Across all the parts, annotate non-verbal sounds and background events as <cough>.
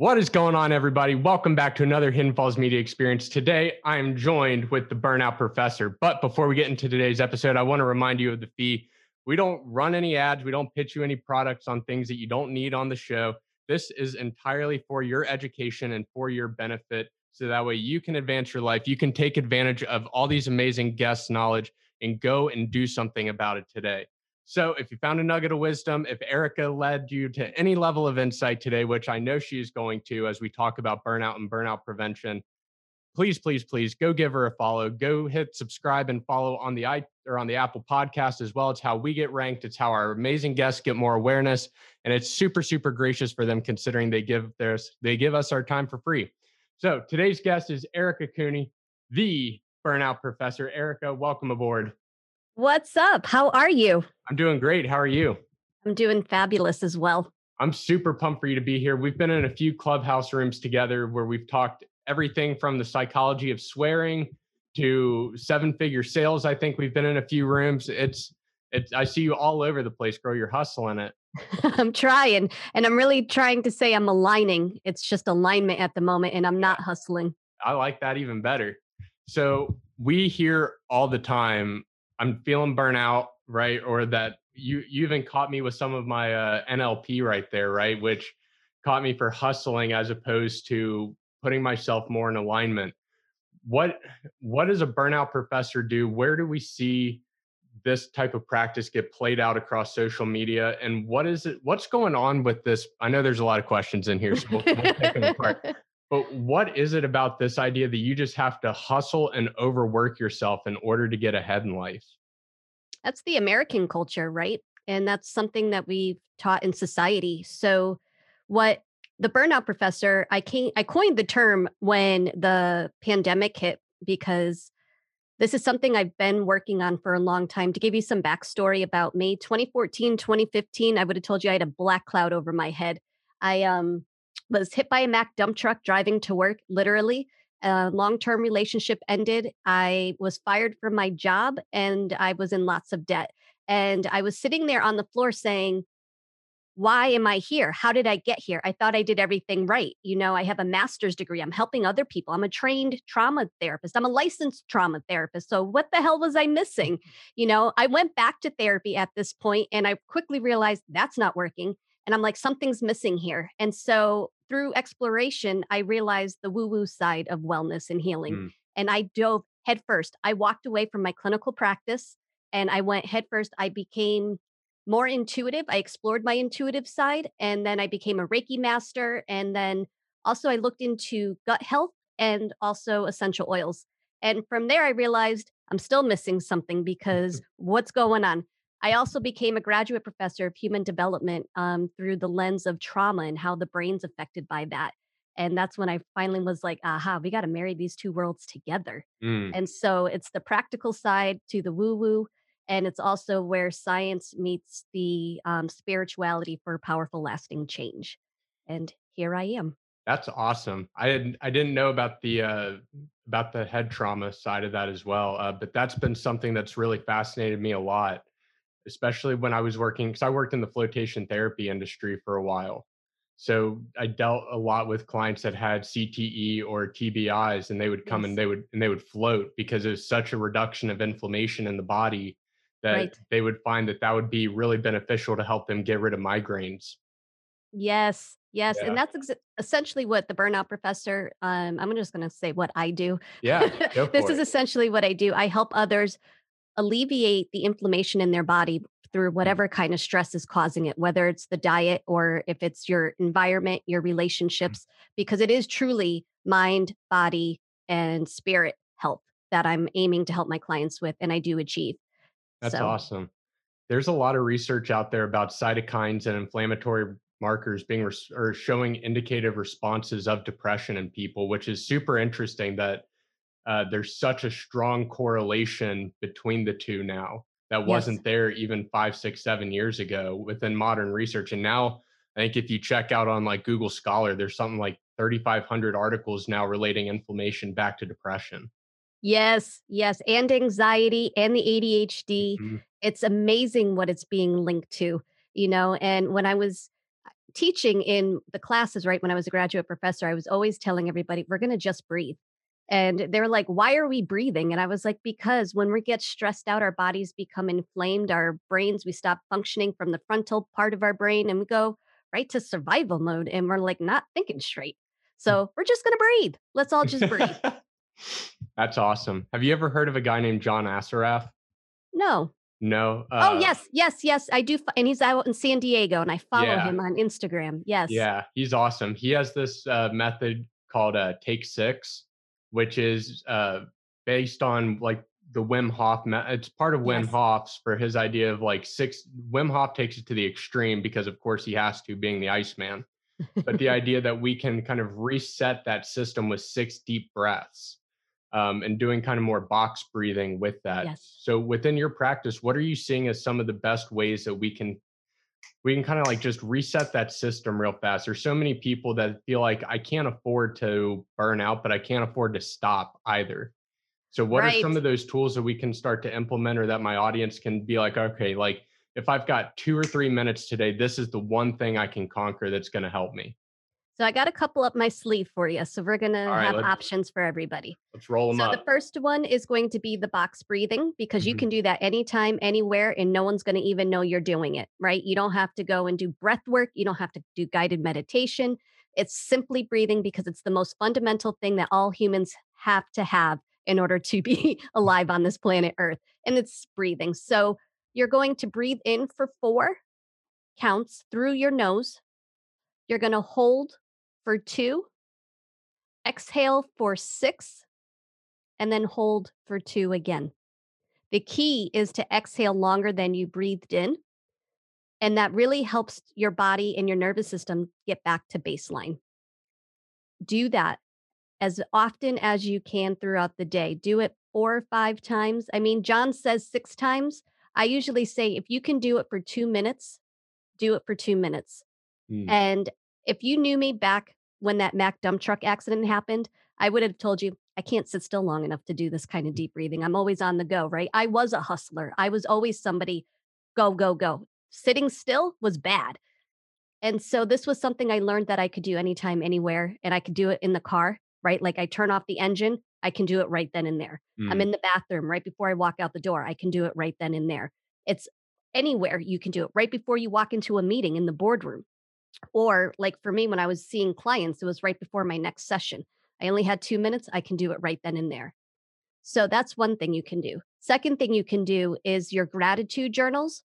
What is going on, everybody? Welcome back to another Hidden Falls Media Experience. Today, I am joined with the Burnout Professor. But before we get into today's episode, I want to remind you of the fee. We don't run any ads, we don't pitch you any products on things that you don't need on the show. This is entirely for your education and for your benefit. So that way you can advance your life. You can take advantage of all these amazing guests' knowledge and go and do something about it today. So, if you found a nugget of wisdom, if Erica led you to any level of insight today, which I know she's going to as we talk about burnout and burnout prevention, please, please, please go give her a follow. Go hit subscribe and follow on the i or on the Apple podcast as well. It's how we get ranked. It's how our amazing guests get more awareness, and it's super, super gracious for them considering they give their they give us our time for free. So today's guest is Erica Cuni, the burnout professor. Erica, welcome aboard. What's up? How are you? I'm doing great. How are you? I'm doing fabulous as well. I'm super pumped for you to be here. We've been in a few clubhouse rooms together where we've talked everything from the psychology of swearing to seven figure sales. I think we've been in a few rooms. It's it's I see you all over the place, girl. You're hustling it. <laughs> I'm trying. And I'm really trying to say I'm aligning. It's just alignment at the moment and I'm not hustling. I like that even better. So we hear all the time I'm feeling burnout, right? Or that you you even caught me with some of my uh, NLP right there, right? Which caught me for hustling as opposed to putting myself more in alignment. What what does a burnout professor do? Where do we see this type of practice get played out across social media and what is it what's going on with this i know there's a lot of questions in here so we'll, we'll take them apart <laughs> but what is it about this idea that you just have to hustle and overwork yourself in order to get ahead in life? That's the American culture, right? And that's something that we've taught in society. So, what the burnout professor, I came, I coined the term when the pandemic hit because this is something I've been working on for a long time. To give you some backstory about me, 2014, 2015, I would have told you I had a black cloud over my head. I um was hit by a Mack dump truck driving to work, literally. A long term relationship ended. I was fired from my job and I was in lots of debt. And I was sitting there on the floor saying, why am I here? How did I get here? I thought I did everything right. You know, I have a master's degree. I'm helping other people. I'm a trained trauma therapist. I'm a licensed trauma therapist. So, what the hell was I missing? <laughs> You know, I went back to therapy at this point and I quickly realized that's not working. And I'm like, something's missing here. And so through exploration, I realized the woo woo side of wellness and healing. Mm. And I dove headfirst. I walked away from my clinical practice and I went headfirst. I became more intuitive. I explored my intuitive side and then I became a Reiki master. And then also I looked into gut health and also essential oils. And from there, I realized I'm still missing something <laughs> because what's going on? I also became a graduate professor of human development um, through the lens of trauma and how the brain's affected by that. And that's when I finally was like, aha, we got to marry these two worlds together. Mm. And so it's the practical side to the woo woo. And it's also where science meets the um, spirituality for powerful, lasting change. And here I am. That's awesome. I didn't I didn't know about the uh, about the head trauma side of that as well. Uh, but that's been something that's really fascinated me a lot especially when I was working because I worked in the flotation therapy industry for a while. So I dealt a lot with clients that had CTE or TBIs, and they would come yes. and they would and they would float because there's such a reduction of inflammation in the body that right. they would find that that would be really beneficial to help them get rid of migraines. Yes, yes, yeah. and that's ex- essentially what the burnout professor. Um, I'm just going to say what I do. Yeah, <laughs> this is essentially what I do. I help others alleviate the inflammation in their body through mm. whatever kind of stress is causing it, whether it's the diet or if it's your environment, your mm. relationships, because it is truly mind, body, and spirit health that I'm aiming to help my clients with, and I do achieve. That's so. awesome. There's a lot of research out there about cytokines and inflammatory markers being res- or showing indicative responses of depression in people, which is super interesting that uh, there's such a strong correlation between the two now that wasn't yes. there even five, six, seven years ago within modern research. And now I think if you check out on like Google Scholar, there's something like 3,500 articles now relating inflammation back to depression. Yes, yes, and anxiety and the ADHD. Mm-hmm. It's amazing what it's being linked to, you know. And when I was teaching in the classes, right, when I was a graduate professor, I was always telling everybody, we're going to just breathe. And they're like, why are we breathing? And I was like, because when we get stressed out, our bodies become inflamed, our brains, we stop functioning from the frontal part of our brain and we go right to survival mode and we're like not thinking straight. Hmm. So we're just going to breathe. Let's all just breathe. <laughs> That's awesome. Have you ever heard of a guy named John Assaraf? No. No. Oh, uh, oh yes, yes, yes. I do, and he's out in San Diego, and I follow yeah. him on Instagram. Yes. Yeah, he's awesome. He has this uh, method called uh, Take Six, which is uh, based on like the Wim Hof. It's part of Wim yes. Hof's for his idea of like six. Wim Hof takes it to the extreme because, of course, he has to, being the Iceman. but the <laughs> idea that we can kind of reset that system with six deep breaths um, and doing kind of more box breathing with that. Yes. So within your practice, what are you seeing as some of the best ways that we can we can kind of like just reset that system real fast. There's so many people that feel like I can't afford to burn out, but I can't afford to stop either. So what right. are some of those tools that we can start to implement or that my audience can be like, okay, like if I've got two or three minutes today, this is the one thing I can conquer that's going to help me. So I got a couple up my sleeve for you. So we're going right, to have options for everybody. Let's roll them out. so up. the first one is going to be the box breathing because mm-hmm. you can do that anytime, anywhere, and no one's going to even know you're doing it, right? You don't have to go and do breath work. You don't have to do guided meditation. It's simply breathing because it's the most fundamental thing that all humans have to have in order to be <laughs> alive on this planet Earth. And it's breathing. So you're going to breathe in for four counts through your nose. You're going to hold for two, exhale for six, and then hold for two again. The key is to exhale longer than you breathed in. And that really helps your body and your nervous system get back to baseline. Do that as often as you can throughout the day. Do it four or five times. I mean, John says six times. I usually say if you can do it for two minutes, do it for two minutes. Mm. And if you knew me back when that Mack dump truck accident happened, I would have told you, I can't sit still long enough to do this kind of deep breathing. I'm always on the go, right? I was a hustler. I was always somebody go, go, go. Sitting still was bad. And so this was something I learned that I could do anytime, anywhere, and I could do it in the car, right? Like I turn off the engine, I can do it right then and there. Mm. I'm in the bathroom right before I walk out the door, I can do it right then and there. It's anywhere you can do it right before you walk into a meeting in the boardroom. Or, like for me, when I was seeing clients, it was right before my next session. I only had two minutes. I can do it right then and there. So that's one thing you can do. Second thing you can do is your gratitude journals,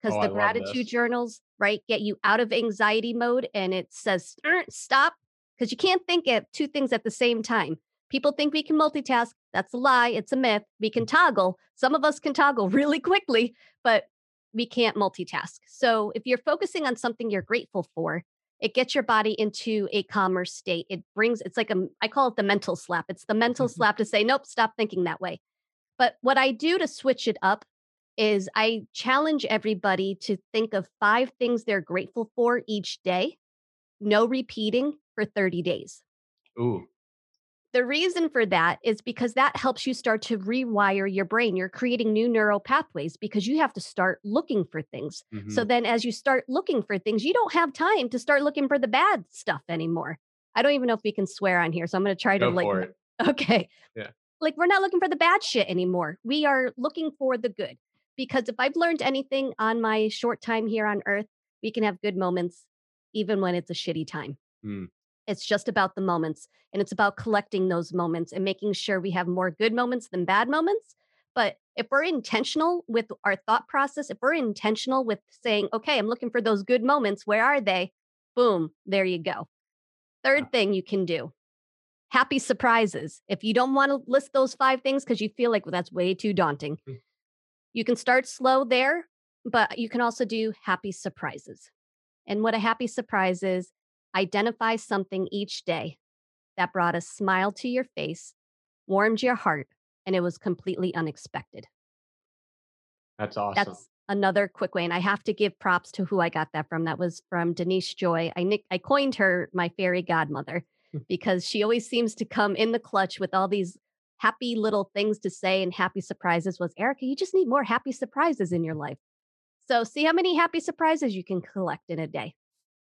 because oh, the I gratitude journals, right, get you out of anxiety mode and it says stop, because you can't think of two things at the same time. People think we can multitask. That's a lie. It's a myth. We can mm. toggle. Some of us can toggle <laughs> really quickly, but we can't multitask. So if you're focusing on something you're grateful for, it gets your body into a calmer state. It brings, it's like a, I call it the mental slap. It's the mental mm-hmm. slap to say, nope, stop thinking that way. But what I do to switch it up is I challenge everybody to think of five things they're grateful for each day, no repeating for 30 days. Ooh. The reason for that is because that helps you start to rewire your brain. You're creating new neural pathways because you have to start looking for things. Mm-hmm. So then, as you start looking for things, you don't have time to start looking for the bad stuff anymore. I don't even know if we can swear on here. So I'm going to try Go to like, <laughs> okay. Yeah. Like, we're not looking for the bad shit anymore. We are looking for the good. Because if I've learned anything on my short time here on earth, we can have good moments even when it's a shitty time. Mm. It's just about the moments and it's about collecting those moments and making sure we have more good moments than bad moments. But if we're intentional with our thought process, if we're intentional with saying, okay, I'm looking for those good moments, where are they? Boom, there you go. Third thing you can do happy surprises. If you don't want to list those five things because you feel like well, that's way too daunting, mm. you can start slow there, but you can also do happy surprises. And what a happy surprise is, Identify something each day that brought a smile to your face, warmed your heart, and it was completely unexpected. That's awesome. That's another quick way. And I have to give props to who I got that from. That was from Denise Joy. I, nick- I coined her my fairy godmother hmm. because she always seems to come in the clutch with all these happy little things to say and happy surprises was Erica, you just need more happy surprises in your life. So see how many happy surprises you can collect in a day.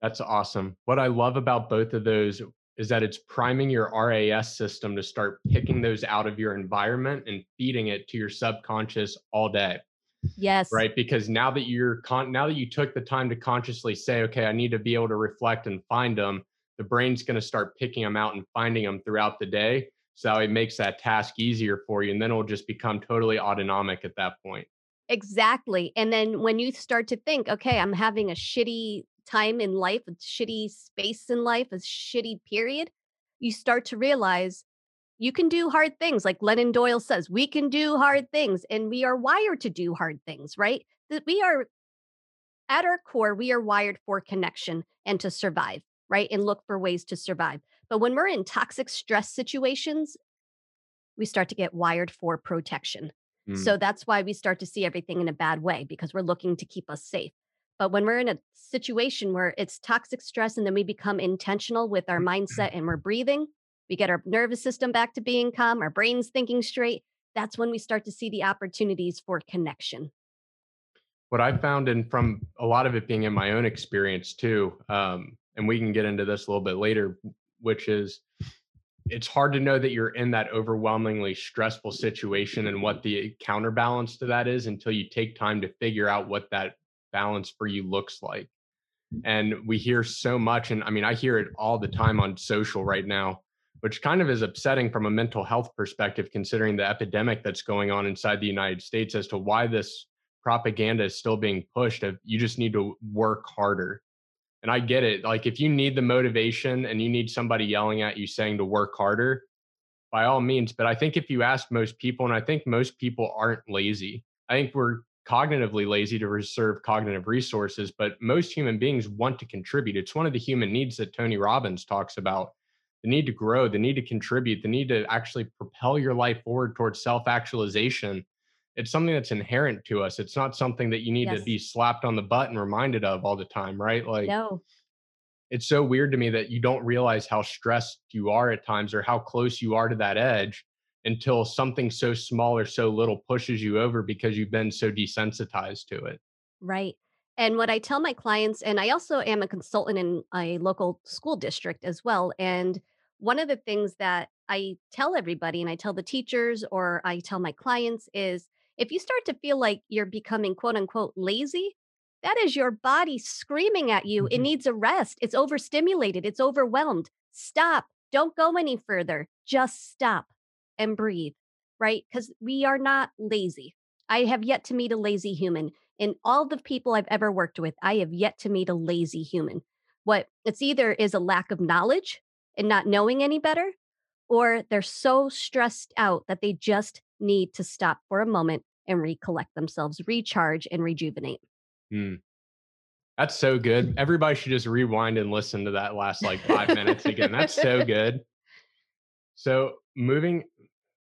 That's awesome. What I love about both of those is that it's priming your RAS system to start picking those out of your environment and feeding it to your subconscious all day. Yes. Right. Because now that you're con- now that you took the time to consciously say, okay, I need to be able to reflect and find them, the brain's going to start picking them out and finding them throughout the day. So it makes that task easier for you. And then it'll just become totally autonomic at that point. Exactly. And then when you start to think, okay, I'm having a shitty time in life, a shitty space in life, a shitty period, you start to realize you can do hard things. Like Glennon Doyle says, we can do hard things and we are wired to do hard things, right? That we are at our core, we are wired for connection and to survive, right? And look for ways to survive. But when we're in toxic stress situations, we start to get wired for protection. Mm. So that's why we start to see everything in a bad way because we're looking to keep us safe. But when we're in a situation where it's toxic stress and then we become intentional with our mindset and we're breathing, we get our nervous system back to being calm, our brain's thinking straight. That's when we start to see the opportunities for connection. What I found, and from a lot of it being in my own experience too, um, and we can get into this a little bit later, which is it's hard to know that you're in that overwhelmingly stressful situation and what the counterbalance to that is until you take time to figure out what that balance for you looks like. Mm. And we hear so much, and I mean, I hear it all the time on social right now which kind of is upsetting from a mental health perspective, considering the epidemic that's going on inside the United States as to why this propaganda is still being pushed of you just need to work harder. And I get it. Like if you need the motivation and you need somebody yelling at you saying to work harder, by all means. But I think if you ask most people, and I think most people aren't lazy, I think we're cognitively lazy to reserve cognitive resources, but most human beings want to contribute. It's one of the human needs that Tony Robbins talks about the need to grow, the need to contribute, the need to actually propel your life forward towards self actualization. It's something that's inherent to us. It's not something that you need yes. to be slapped on the butt and reminded of all the time, right? Like, no. It's so weird to me that you don't realize how stressed you are at times or how close you are to that edge until something so small or so little pushes you over because you've been so desensitized to it. Right. And what I tell my clients, and I also am a consultant in a local school district as well. And one of the things that I tell everybody, and I tell the teachers or I tell my clients, is if you start to feel like you're becoming quote unquote lazy, that is your body screaming at you. Mm-hmm. It needs a rest. It's overstimulated, it's overwhelmed. Stop. Don't go any further. Just stop and breathe, right? Because we are not lazy. I have yet to meet a lazy human in all the people I've ever worked with, I have yet to meet a lazy human. What it's either is a lack of knowledge and not knowing any better, or they're so stressed out that they just need to stop for a moment and recollect themselves, recharge, and rejuvenate. Hmm. That's so good. Everybody should just rewind and listen to that last like five minutes again. That's so <laughs> good. So moving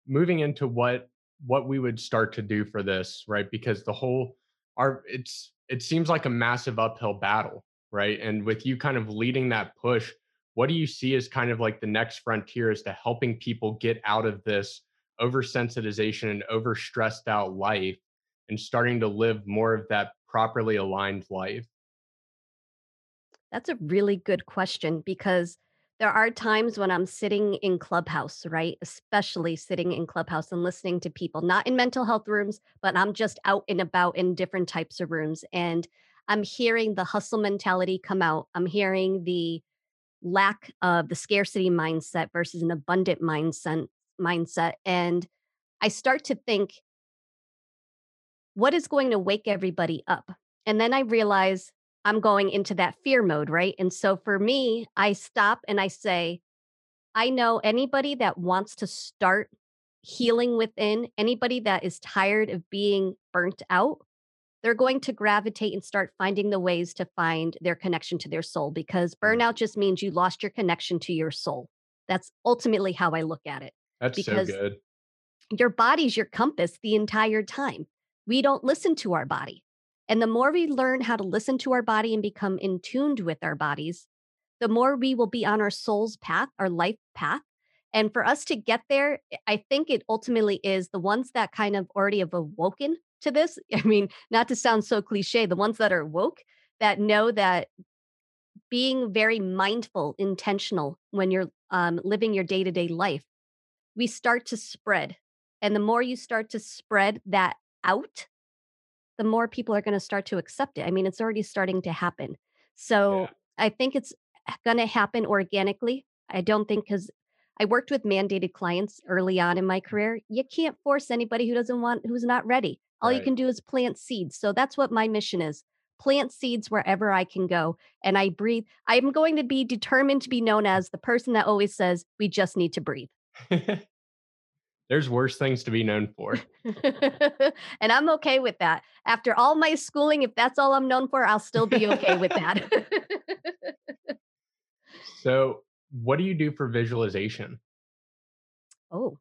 moving into what what we would start to do for this, right? Because the whole are it's it seems like a massive uphill battle, right? And with you kind of leading that push, what do you see as kind of like the next frontier as to helping people get out of this oversensitization and over stressed out life and starting to live more of that properly aligned life? That's a really good question because there are times when I'm sitting in Clubhouse, right? Especially sitting in Clubhouse and listening to people, not in mental health rooms, but I'm just out and about in different types of rooms. And I'm hearing the hustle mentality come out. I'm hearing the lack of the scarcity mindset versus an abundant mindset mindset. And I start to think, what is going to wake everybody up? And then I realize I'm going into that fear mode, right? And so for me, I stop and I say, I know anybody that wants to start healing within, anybody that is tired of being burnt out, they're going to gravitate and start finding the ways to find their connection to their soul because mm. burnout just means you lost your connection to your soul. That's ultimately how I look at it. That's because so good. Your body's your compass the entire time. We don't listen to our body. And the more we learn how to listen to our body and become in tuned with our bodies, the more we will be on our soul's path, our life path. And for us to get there, I think it ultimately is the ones that kind of already have awoken to this. <laughs> I mean, not to sound so cliche, the ones that are woke that know that being very mindful, intentional when you're um, living your day to day life, we start to spread. And the more you start to spread that out, the more people are going to start to accept it. I mean, it's already starting to happen. So Yeah. I think it's going to happen organically. I don't think because I worked with mandated clients early on in my mm-hmm. career. You can't force anybody who doesn't want, who's not ready. All you can do is plant seeds. So that's what my mission is plant seeds wherever I can go. And I breathe. I'm going to be determined to be known as the person that always says, we just need to breathe. <laughs> There's worse things to be known for. <laughs> and I'm okay with that. After all my schooling, if that's all I'm known for, I'll still be okay with that. <laughs> So, what do you do for visualization? oh,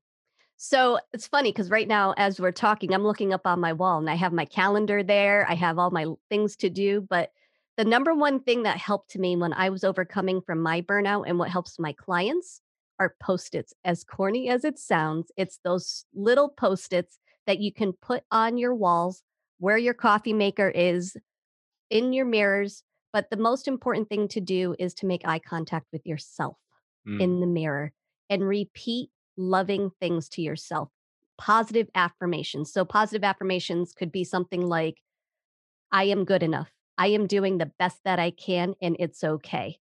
so it's funny because right now, as we're talking, I'm looking up on my wall and I have my calendar there. I have all my things to do. But the number one thing that helped me when I was overcoming from my burnout and what helps my clients are post its. As corny as it sounds, it's those little post its that you can put on your walls where your coffee maker is, in your mirrors. But the most important thing to do is to make eye contact with yourself Mm, in the mirror and repeat loving things to yourself. Positive affirmations. So, positive affirmations could be something like, I am good enough. I am doing the best that I can, and it's okay.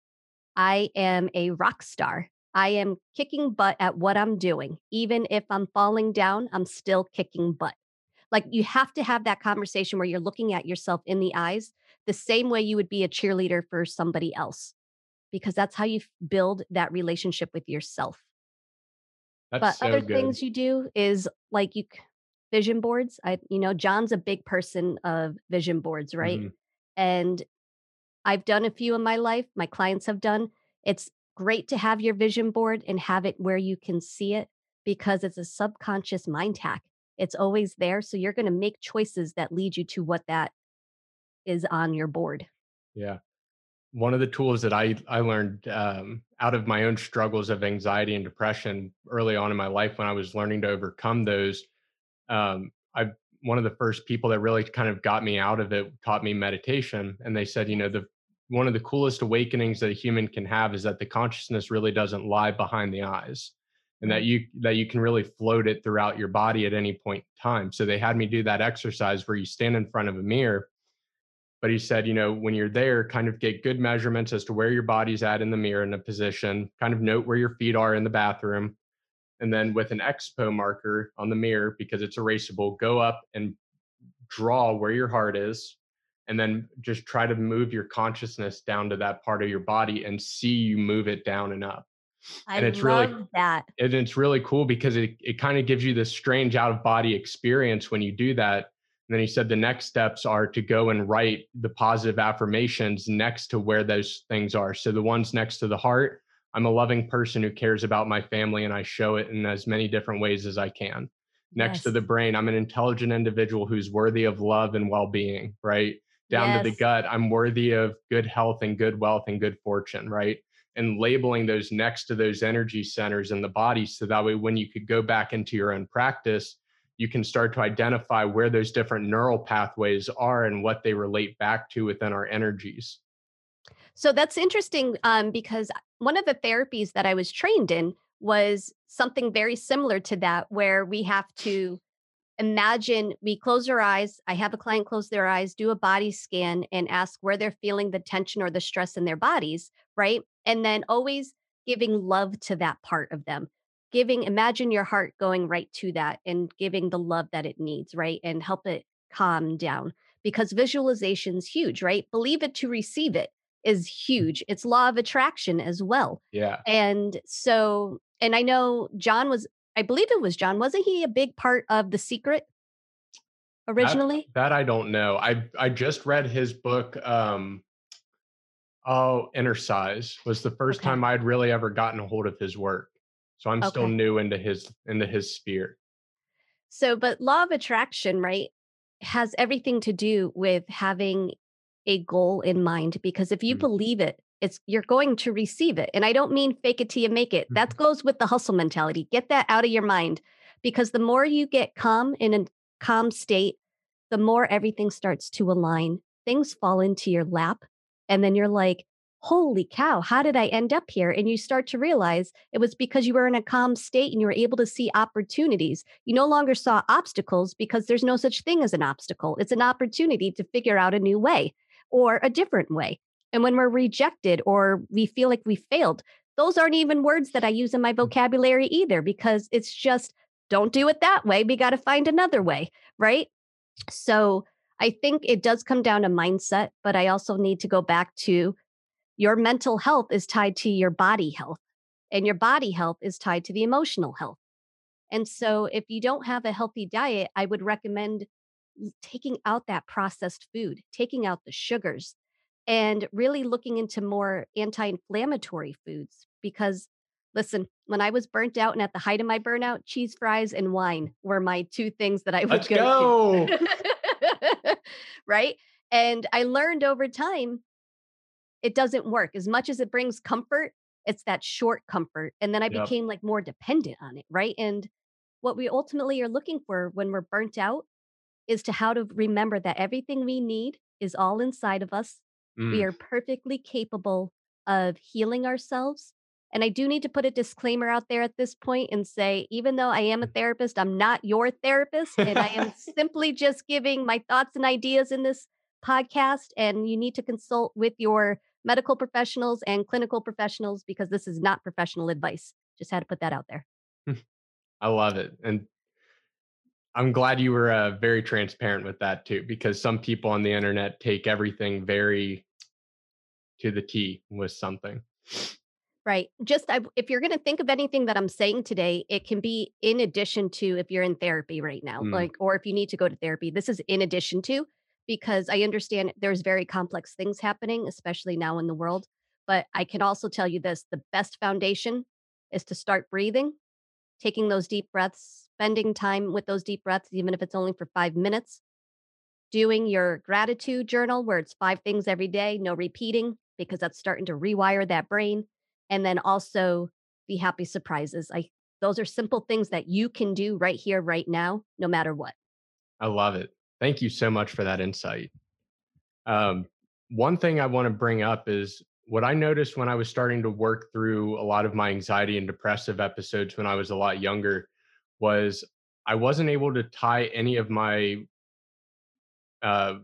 I am a rock star. I am kicking butt at what I'm doing. Even if I'm falling down, I'm still kicking butt. Like you have to have that conversation where you're looking at yourself in the eyes the same way you would be a cheerleader for somebody else, because that's how you build that relationship with yourself. that's But so other good. things you do is like you vision boards. I, you know, John's a big person of vision boards, right? Mhm. And I've done a few in my life, my clients have done. It's great to have your vision board and have it where you can see it because it's a subconscious mind hack. It's always there. So you're going to make choices that lead you to what that is on your board. Yeah. One of the tools that I I learned um, out of my own struggles of anxiety and depression early on in my life when I was learning to overcome those, um, I one of the first people that really kind of got me out of it taught me meditation, and they said, you know, the one of the coolest awakenings that a human can have is that the consciousness really doesn't lie behind the eyes, and that you that you can really float it throughout your body at any point in time. So they had me do that exercise where you stand in front of a mirror but he said, you know, when you're there, kind of get good measurements as to where your body's at in the mirror in a position, kind of note where your feet are in the bathroom. And then with an expo marker on the mirror, because it's erasable, go up and draw where your heart is. And then just try to move your consciousness down to that part of your body and see you move it down and up. I And it's really love that. and it's really cool because it, it kind of gives you this strange out of body experience when you do that. And then he said the next steps are to go and write the positive affirmations next to where those things are. So the ones next to the heart, I'm a loving person who cares about my family and I show it in as many different ways as I can. Next to the brain, I'm an intelligent individual who's worthy of love and well being, right? Down to the gut, I'm worthy of good health and good wealth and good fortune, right? and labeling those next to those energy centers in the body so that way when you could go back into your own practice you can start to identify where those different neural pathways are and what they relate back to within our energies So that's interesting um, because one of the therapies that I was trained in was something very similar to that, where we have to imagine we close our eyes. I have a client close their eyes, do a body scan, and ask where they're feeling the tension or the stress in their bodies, right? And then always giving love to that part of them. Giving, imagine your heart going right to that and giving the love that it needs, right? And help it calm down because visualization's huge, right? Believe it to receive it is huge. It's law of attraction as well. yeah And so, and I know John was, I believe it was John, wasn't he a big part of The Secret originally? that i don't know i i just read his book um oh Innercise was the first Okay. time i'd really ever gotten a hold of his work so i'm still new into his into his sphere So, but law of attraction, right, has everything to do with having a goal in mind because if you Mm. believe it, it's you're going to receive it. And I don't mean fake it till you make it. That mm-hmm. goes with the hustle mentality. Get that out of your mind because the more you get calm in a calm state, the more everything starts to align. Things fall into your lap and then you're like, holy cow, how did I end up here? And you start to realize it was because you were in a calm state and you were able to see opportunities. You no longer saw obstacles because there's no such thing as an obstacle. It's an opportunity to figure out a new way or a different way. And when we're rejected or we feel like we failed, those aren't even words that I use in my mm. vocabulary either because it's just don't do it that way. We got to find another way, right? So I think it does come down to mindset, but I also need to go back to your mental health is tied to your body health, and your body health is tied to the emotional health. And so, if you don't have a healthy diet, I would recommend taking out that processed food, taking out the sugars, and really looking into more anti inflammatory foods. Because, listen, when I was burnt out and at the height of my burnout, cheese fries and wine were my two things that I <laughs> would Let's go. go. <laughs> right. And I learned over time it doesn't work. As much as it brings comfort, it's that short comfort. And then I yep. became like more dependent on it, right? And what we ultimately are looking for when we're burnt out is to how to remember that everything we need is all inside of us. Mm. We are perfectly capable of healing ourselves. And I do need to put a disclaimer out there at this point and say, even though I am a mm. therapist, I'm not your therapist. And I am <laughs> simply just giving my thoughts and ideas in this podcast. And you need to consult with your medical professionals and clinical professionals because this is not professional advice. Just had to put that out there. <laughs> I love it. And I'm glad you were uh, very transparent with that too, because some people on the internet take everything very to the T with something. Right. Just I, if you're going to think of anything that I'm saying today, it can be in addition to if you're in therapy right now, mm. like, or if you need to go to therapy. This is in addition to because I understand there's very complex things happening, especially now in the world. But I can also tell you this the best foundation is to start breathing, taking those deep breaths, spending time with those deep breaths, even if it's only for five minutes, doing your gratitude journal where it's five things every day, no repeating, because that's starting to rewire that brain. And then also the happy surprises. I those are simple things that you can do right here, right now, no matter what. I love it. Thank you so much for that insight. Um, one thing I want to bring up is what I noticed when I was starting to work through a lot of my anxiety and depressive episodes when I was a lot younger was I wasn't able to tie any of my uh,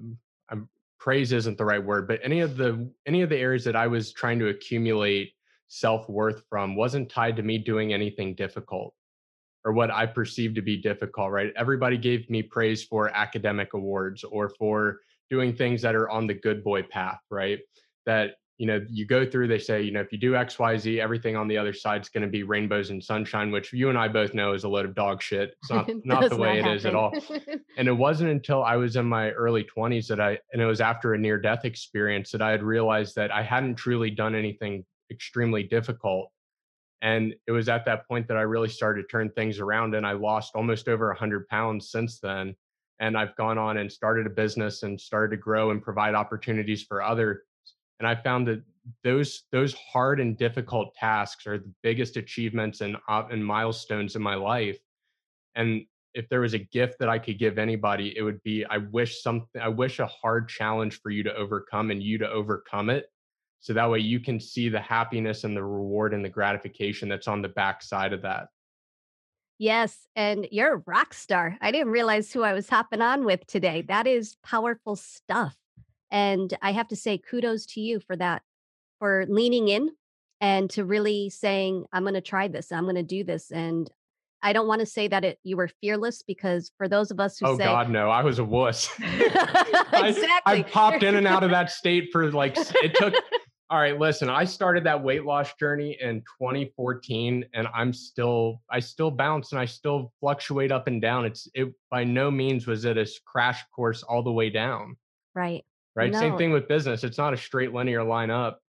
praise isn't the right word, but any of the any of the areas that I was trying to accumulate self worth from wasn't tied to me doing anything difficult or what I perceived to be difficult, right? Everybody gave me praise for academic awards or for doing things that are on the good boy path, right? That, you know, you go through, they say, you know, if you do X, Y, Z, everything on the other side is going to be rainbows and sunshine, which you and I both know is a load of dog shit. It's not, <laughs> not the way not it is at all. <laughs> and it wasn't until I was in my early 20s that I, and it was after a near death experience that I had realized that I hadn't truly done anything extremely difficult and it was at that point that I really started to turn things around and I lost almost over 100 pounds since then. And I've gone on and started a business and started to grow and provide opportunities for others. And I found that those those hard and difficult tasks are the biggest achievements and uh, and milestones in my life. And if there was a gift that I could give anybody, it would be I wish something I wish a hard challenge for you to overcome and you to overcome it so that way you can see the happiness and the reward and the gratification that's on the backside of that. Yes, and you're a rock star. I didn't realize who I was hopping on with today. That is powerful stuff. And I have to say kudos to you for that, for leaning in and to really saying, I'm going to try this, I'm going to do this. And I don't want to say that it you were fearless because for those of us who oh say, God, no, I was a wuss. exactly. <laughs> <laughs> I, I popped in and out of <laughs> that state for like it took all right, listen, I started that weight loss journey in 2014 and I'm still I still bounce and I still fluctuate up and down. It's it by no means was it a crash course all the way down. Right. Right? No. Same thing with business. It's not a straight linear line up.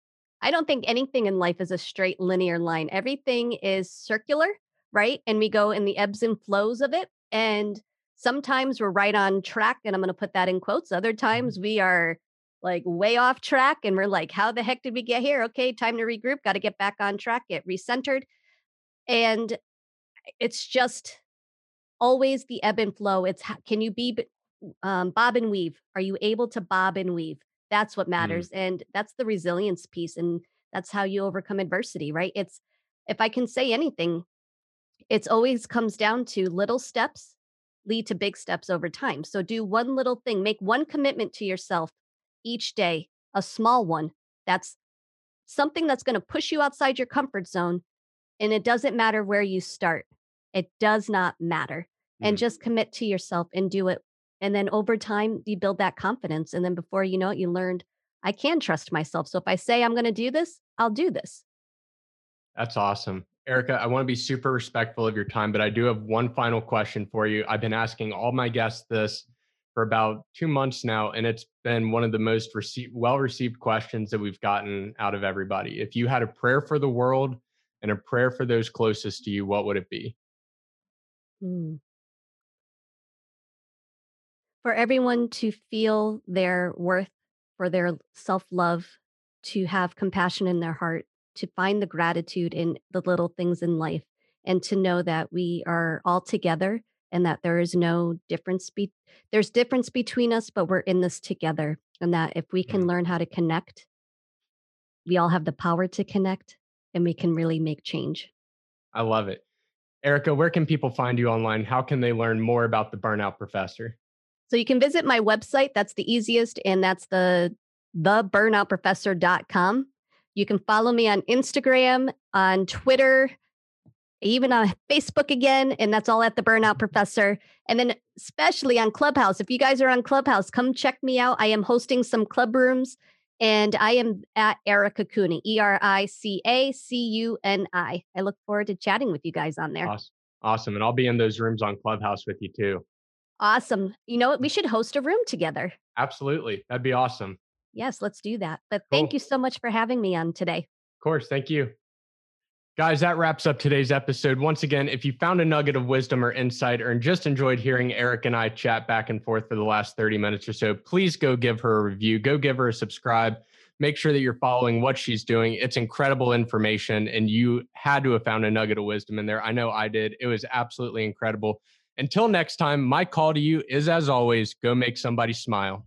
I don't think anything in life is a straight linear line. Everything is circular, right? And we go in the ebbs and flows of it and sometimes we're right on track and I'm going to put that in quotes. Other mm-hmm. times we are like way off track and we're like how the heck did we get here okay time to regroup got to get back on track get recentered and it's just always the ebb and flow it's how, can you be um, bob and weave are you able to bob and weave That's what mm. matters. Mm. And that's the resilience piece. And that's how you overcome adversity, right? It's, if I can say anything, it's always comes down to little steps lead to big steps over time. So do one little thing, make one commitment to yourself each day, a small one. That's something that's going to push you outside your comfort zone. And it doesn't matter where you start, it does not matter. Mm. And just commit to yourself and do it. And then over time, you build that confidence. And then before you know it, you learned, I can trust myself. So if I say I'm going to do this, I'll do this. That's awesome. Erica, I want to be super respectful of your time, but I do have one final question for you. I've been asking all my guests this for about two months now, and it's been one of the most received, well-received questions that we've gotten out of everybody. If you had a prayer for the world and a prayer for those closest to you, what would it be? Hmm. For everyone to feel their worth, for their self-love, to have compassion in their heart, to find the gratitude in the little things in life and to know that we are all together and that there is no difference be there's difference between us but we're in this together and that if we can mm. learn how to connect we all have the power to connect and we can really make change. I love it. Erica where can people find you online? How can they learn more about the burnout professor so you can visit my website that's the easiest and that's the theburnoutprofessor.com you can follow me on Instagram, on Twitter, even on <laughs> Facebook again, and that's all at the Burnout Professor. And then, especially on Clubhouse. If you guys are on Clubhouse, come check me out. I am hosting some club rooms, and I am at Erica Cuni, E R I C A C U N I. I look forward to chatting with you guys on there. Awesome. awesome. And I'll be in those rooms on Clubhouse with you too. Awesome. You know what? We mm. should host a room together. Absolutely. That'd be awesome. Yes, let's do that. But cool. thank you so much for having me on today. Of course. Thank you. Guys, that wraps up today's episode. Once again, if you found a nugget of wisdom or insight or just enjoyed hearing Eric and I chat back and forth for the last 30 minutes or so, please go give her a review. Go give her a subscribe. Make sure that you're following what she's doing. It's incredible information, and you had to have found a nugget of wisdom in there. I know I did. It was absolutely incredible. Until next time, my call to you is as always go make somebody smile